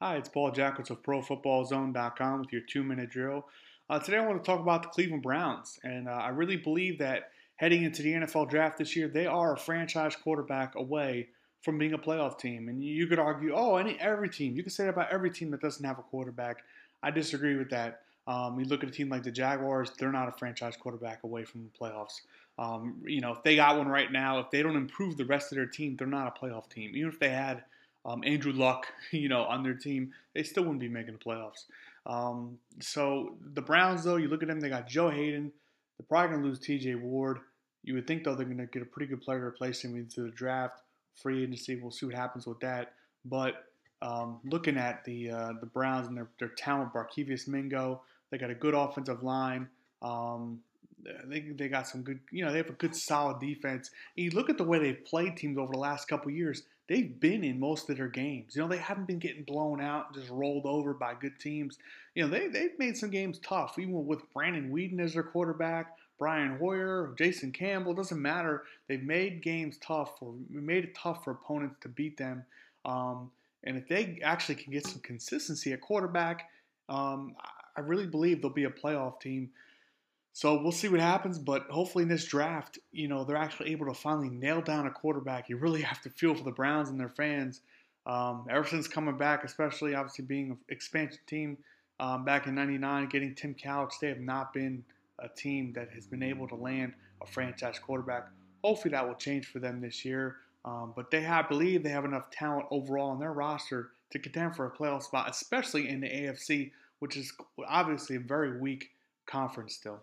Hi, it's Paul Jackets of ProFootballZone.com with your two minute drill. Uh, today I want to talk about the Cleveland Browns, and uh, I really believe that heading into the NFL draft this year, they are a franchise quarterback away from being a playoff team. And you could argue, oh, any every team. You can say that about every team that doesn't have a quarterback. I disagree with that. Um, you look at a team like the Jaguars; they're not a franchise quarterback away from the playoffs. Um, you know, if they got one right now, if they don't improve the rest of their team, they're not a playoff team. Even if they had um, Andrew Luck, you know, on their team, they still wouldn't be making the playoffs. Um, so the Browns, though, you look at them, they got Joe Haden. They're probably going to lose T.J. Ward. You would think though they're going to get a pretty good player to replace him into the draft, free agency. We'll see what happens with that. But um, looking at the uh, the Browns and their, their talent, Barkevious Mingo, they got a good offensive line. Um, they, they got some good, you know, they have a good solid defense. And you look at the way they've played teams over the last couple years they've been in most of their games. You know, they haven't been getting blown out, and just rolled over by good teams. You know, they, they've made some games tough, even with Brandon Weeden as their quarterback, Brian Hoyer, Jason Campbell, doesn't matter. They've made games tough or made it tough for opponents to beat them. Um, and if they actually can get some consistency at quarterback, um, I really believe they'll be a playoff team. So we'll see what happens, but hopefully in this draft, you know, they're actually able to finally nail down a quarterback. You really have to feel for the Browns and their fans. Um, ever since coming back, especially obviously being an expansion team um, back in '99, getting Tim Couch, they have not been a team that has been able to land a franchise quarterback. Hopefully that will change for them this year. Um, but they have believe they have enough talent overall in their roster to contend for a playoff spot, especially in the AFC, which is obviously a very weak conference still.